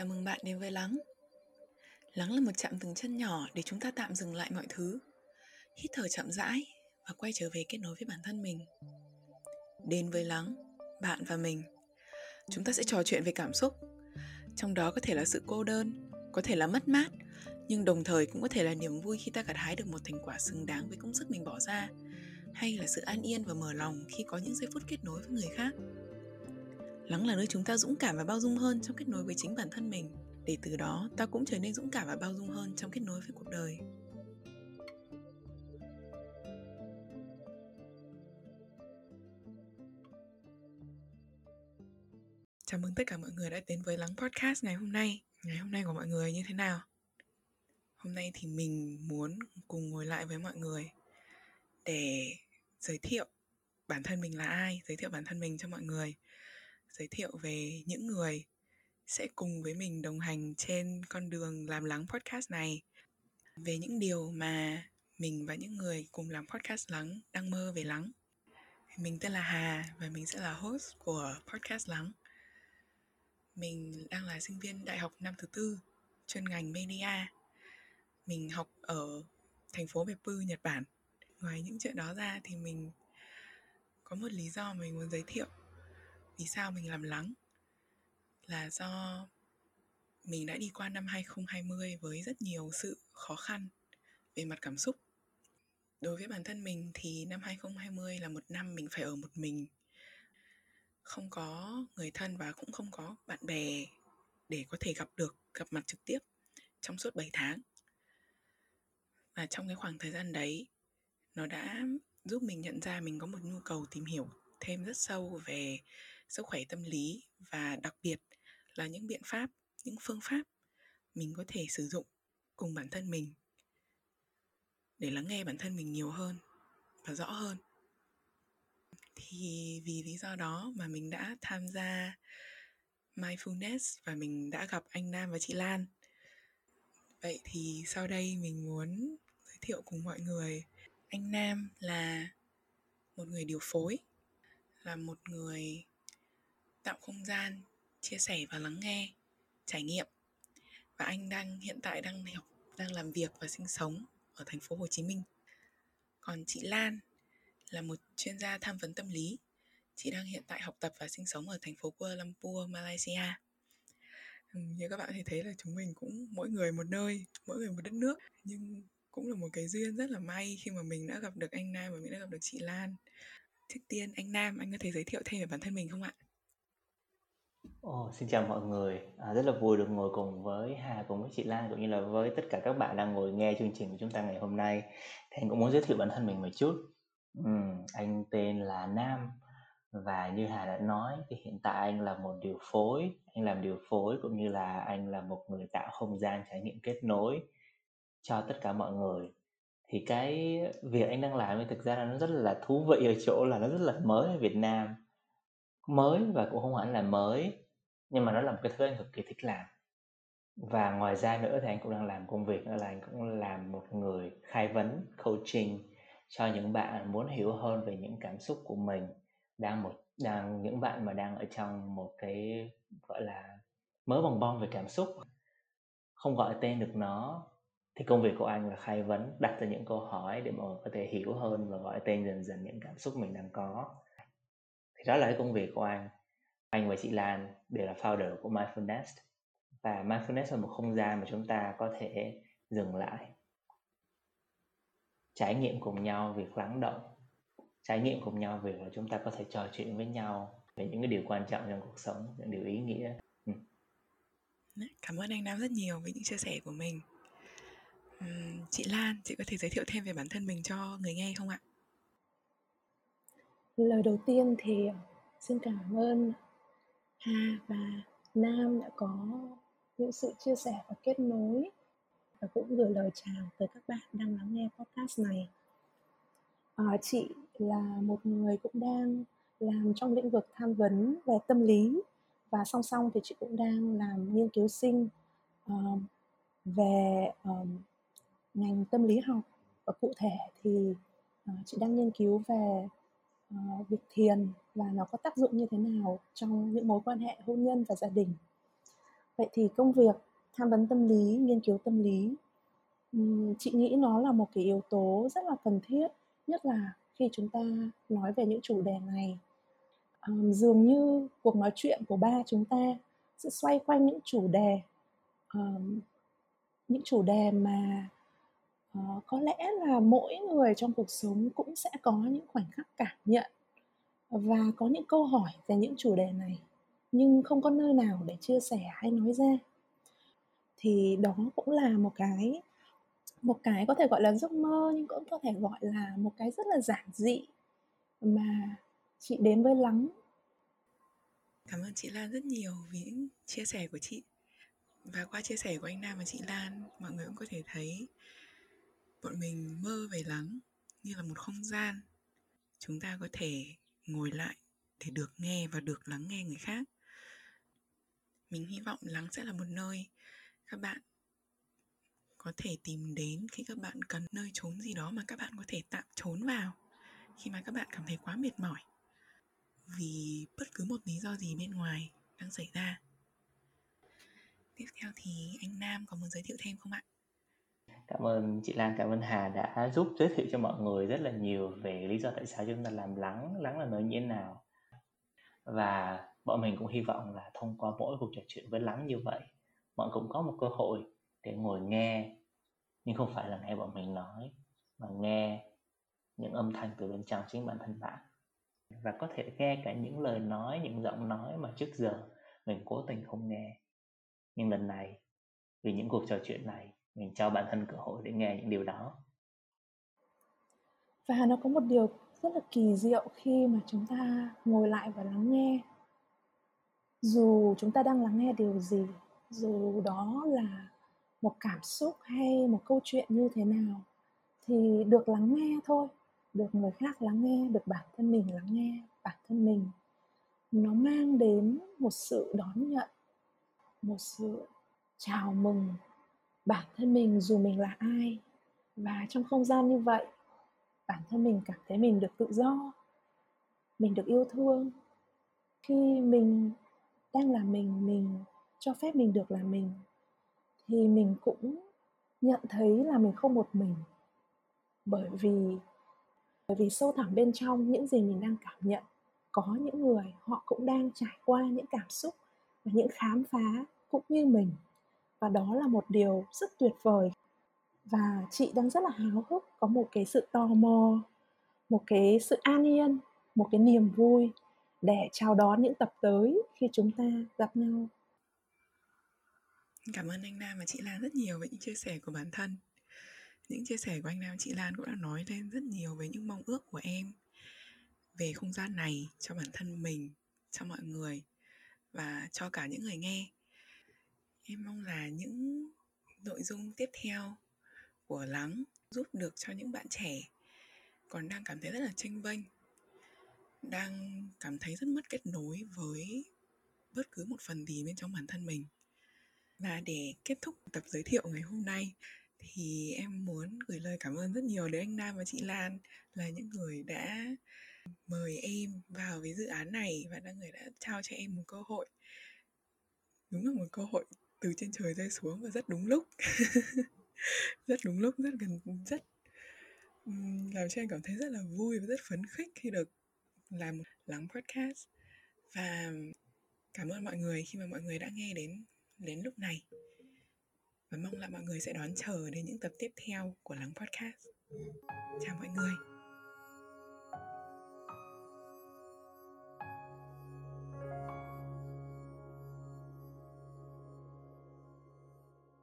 Chào mừng bạn đến với Lắng. Lắng là một chạm dừng chân nhỏ để chúng ta tạm dừng lại mọi thứ, hít thở chậm rãi và quay trở về kết nối với bản thân mình. Đến với Lắng, bạn và mình, chúng ta sẽ trò chuyện về cảm xúc. Trong đó có thể là sự cô đơn, có thể là mất mát, nhưng đồng thời cũng có thể là niềm vui khi ta gặt hái được một thành quả xứng đáng với công sức mình bỏ ra, hay là sự an yên và mở lòng khi có những giây phút kết nối với người khác. Lắng là nơi chúng ta dũng cảm và bao dung hơn trong kết nối với chính bản thân mình để từ đó ta cũng trở nên dũng cảm và bao dung hơn trong kết nối với cuộc đời. Chào mừng tất cả mọi người đã đến với Lắng Podcast ngày hôm nay. Ngày hôm nay của mọi người như thế nào? Hôm nay thì mình muốn cùng ngồi lại với mọi người để giới thiệu bản thân mình là ai, giới thiệu bản thân mình cho mọi người giới thiệu về những người sẽ cùng với mình đồng hành trên con đường làm lắng podcast này. Về những điều mà mình và những người cùng làm podcast lắng, đang mơ về lắng. Mình tên là hà và mình sẽ là host của podcast lắng. Mình đang là sinh viên đại học năm thứ tư chuyên ngành media. Mình học ở thành phố Beppu Nhật Bản. Ngoài những chuyện đó ra thì mình có một lý do mình muốn giới thiệu vì sao mình làm lắng là do mình đã đi qua năm 2020 với rất nhiều sự khó khăn về mặt cảm xúc. Đối với bản thân mình thì năm 2020 là một năm mình phải ở một mình. Không có người thân và cũng không có bạn bè để có thể gặp được, gặp mặt trực tiếp trong suốt 7 tháng. Và trong cái khoảng thời gian đấy, nó đã giúp mình nhận ra mình có một nhu cầu tìm hiểu thêm rất sâu về sức khỏe tâm lý và đặc biệt là những biện pháp, những phương pháp mình có thể sử dụng cùng bản thân mình để lắng nghe bản thân mình nhiều hơn và rõ hơn. Thì vì lý do đó mà mình đã tham gia mindfulness và mình đã gặp anh Nam và chị Lan. Vậy thì sau đây mình muốn giới thiệu cùng mọi người, anh Nam là một người điều phối, là một người tạo không gian, chia sẻ và lắng nghe, trải nghiệm. Và anh đang, hiện tại đang học, đang làm việc và sinh sống ở thành phố Hồ Chí Minh. Còn chị Lan là một chuyên gia tham vấn tâm lý. Chị đang hiện tại học tập và sinh sống ở thành phố Kuala Lumpur, Malaysia. Như các bạn thì thấy là chúng mình cũng mỗi người một nơi, mỗi người một đất nước. Nhưng cũng là một cái duyên rất là may khi mà mình đã gặp được anh Nam và mình đã gặp được chị Lan. Trước tiên, anh Nam, anh có thể giới thiệu thêm về bản thân mình không ạ? Ồ, xin chào mọi người. À, rất là vui được ngồi cùng với Hà cùng với chị Lan cũng như là với tất cả các bạn đang ngồi nghe chương trình của chúng ta ngày hôm nay. Thì anh cũng muốn giới thiệu bản thân mình một chút. Ừm, anh tên là Nam và như Hà đã nói thì hiện tại anh là một điều phối, anh làm điều phối cũng như là anh là một người tạo không gian trải nghiệm kết nối cho tất cả mọi người. Thì cái việc anh đang làm thì thực ra là nó rất là thú vị ở chỗ là nó rất là mới ở Việt Nam mới và cũng không hẳn là mới nhưng mà nó là một cái thứ anh cực kỳ thích làm. Và ngoài ra nữa thì anh cũng đang làm công việc nữa là anh cũng làm một người khai vấn, coaching cho những bạn muốn hiểu hơn về những cảm xúc của mình. Đang một, đang, những bạn mà đang ở trong một cái, gọi là, mớ bong bong về cảm xúc, không gọi tên được nó, thì công việc của anh là khai vấn, đặt ra những câu hỏi để mọi người có thể hiểu hơn và gọi tên dần dần những cảm xúc mình đang có. Thì đó là cái công việc của anh anh và chị Lan đều là founder của Mindfulness. Và Mindfulness là một không gian mà chúng ta có thể dừng lại trải nghiệm cùng nhau việc lắng động trải nghiệm cùng nhau việc là chúng ta có thể trò chuyện với nhau về những cái điều quan trọng trong cuộc sống những điều ý nghĩa. Ừ. cảm ơn anh Nam rất nhiều với những chia sẻ của mình. Chị Lan chị có thể giới thiệu thêm về bản thân mình cho người nghe không ạ? Lời đầu tiên thì xin cảm ơn Hà và Nam đã có những sự chia sẻ và kết nối và cũng gửi lời chào tới các bạn đang lắng nghe podcast này. À, chị là một người cũng đang làm trong lĩnh vực tham vấn về tâm lý và song song thì chị cũng đang làm nghiên cứu sinh uh, về um, ngành tâm lý học và cụ thể thì uh, chị đang nghiên cứu về uh, việc thiền và nó có tác dụng như thế nào trong những mối quan hệ hôn nhân và gia đình? Vậy thì công việc tham vấn tâm lý nghiên cứu tâm lý chị nghĩ nó là một cái yếu tố rất là cần thiết nhất là khi chúng ta nói về những chủ đề này. Um, dường như cuộc nói chuyện của ba chúng ta sẽ xoay quanh những chủ đề um, những chủ đề mà Ờ, có lẽ là mỗi người trong cuộc sống cũng sẽ có những khoảnh khắc cảm nhận và có những câu hỏi về những chủ đề này, nhưng không có nơi nào để chia sẻ hay nói ra. Thì đó cũng là một cái một cái có thể gọi là giấc mơ, nhưng cũng có thể gọi là một cái rất là giản dị mà chị đến với lắng. Cảm ơn chị Lan rất nhiều vì những chia sẻ của chị và qua chia sẻ của anh Nam và chị Lan, mọi người cũng có thể thấy bọn mình mơ về lắng, như là một không gian. Chúng ta có thể ngồi lại để được nghe và được lắng nghe người khác. Mình hy vọng lắng sẽ là một nơi các bạn có thể tìm đến khi các bạn cần nơi trốn gì đó mà các bạn có thể tạm trốn vào khi mà các bạn cảm thấy quá mệt mỏi. Vì bất cứ một lý do gì bên ngoài đang xảy ra. Tiếp theo thì anh nam có muốn giới thiệu thêm không ạ? Cảm ơn chị lan, cảm ơn hà đã giúp giới thiệu cho mọi người rất là nhiều về lý do tại sao chúng ta làm lắng lắng là nơi như thế nào. Và bọn mình cũng hy vọng là thông qua mỗi cuộc trò chuyện với lắng như vậy, mọi cũng có một cơ hội để ngồi nghe, nhưng không phải là nghe bọn mình nói, mà nghe những âm thanh từ bên trong chính bản thân bạn. Và có thể nghe cả những lời nói, những giọng nói mà trước giờ mình cố tình không nghe. Nhưng lần này, vì những cuộc trò chuyện này mình cho bản thân cơ hội để nghe những điều đó. Và nó có một điều rất là kỳ diệu khi mà chúng ta ngồi lại và lắng nghe. Dù chúng ta đang lắng nghe điều gì, dù đó là một cảm xúc hay một câu chuyện như thế nào, thì được lắng nghe thôi, được người khác lắng nghe, được bản thân mình lắng nghe, bản thân mình, nó mang đến một sự đón nhận, một sự chào mừng bản thân mình dù mình là ai và trong không gian như vậy, bản thân mình cảm thấy mình được tự do, mình được yêu thương. Khi mình đang là mình mình cho phép mình được là mình, thì mình cũng nhận thấy là mình không một mình. Bởi vì bởi vì sâu thẳm bên trong những gì mình đang cảm nhận, có những người họ cũng đang trải qua những cảm xúc và những khám phá cũng như mình và đó là một điều rất tuyệt vời. Và chị đang rất là háo hức, có một cái sự tò mò, một cái sự an yên, một cái niềm vui để chào đón những tập tới khi chúng ta gặp nhau. Cảm ơn anh Nam và chị Lan rất nhiều về những chia sẻ của bản thân. Những chia sẻ của anh Nam chị Lan cũng đã nói lên rất nhiều về những mong ước của em về không gian này cho bản thân mình, cho mọi người và cho cả những người nghe em mong là những nội dung tiếp theo của lắng giúp được cho những bạn trẻ còn đang cảm thấy rất là tranh vênh, đang cảm thấy rất mất kết nối với bất cứ một phần gì bên trong bản thân mình. Và để kết thúc tập giới thiệu ngày hôm nay thì em muốn gửi lời cảm ơn rất nhiều đến anh Nam và chị Lan, là những người đã mời em vào với dự án này và là người đã trao cho em một cơ hội, đúng là một cơ hội từ trên trời rơi xuống và rất đúng lúc. Rất đúng lúc, rất gần, rất làm cho em cảm thấy rất là vui và rất phấn khích khi được làm một lắng podcast. Và cảm ơn mọi người khi mà mọi người đã nghe đến đến lúc này. Và mong là mọi người sẽ đón chờ đến những tập tiếp theo của lắng podcast. Chào mọi người.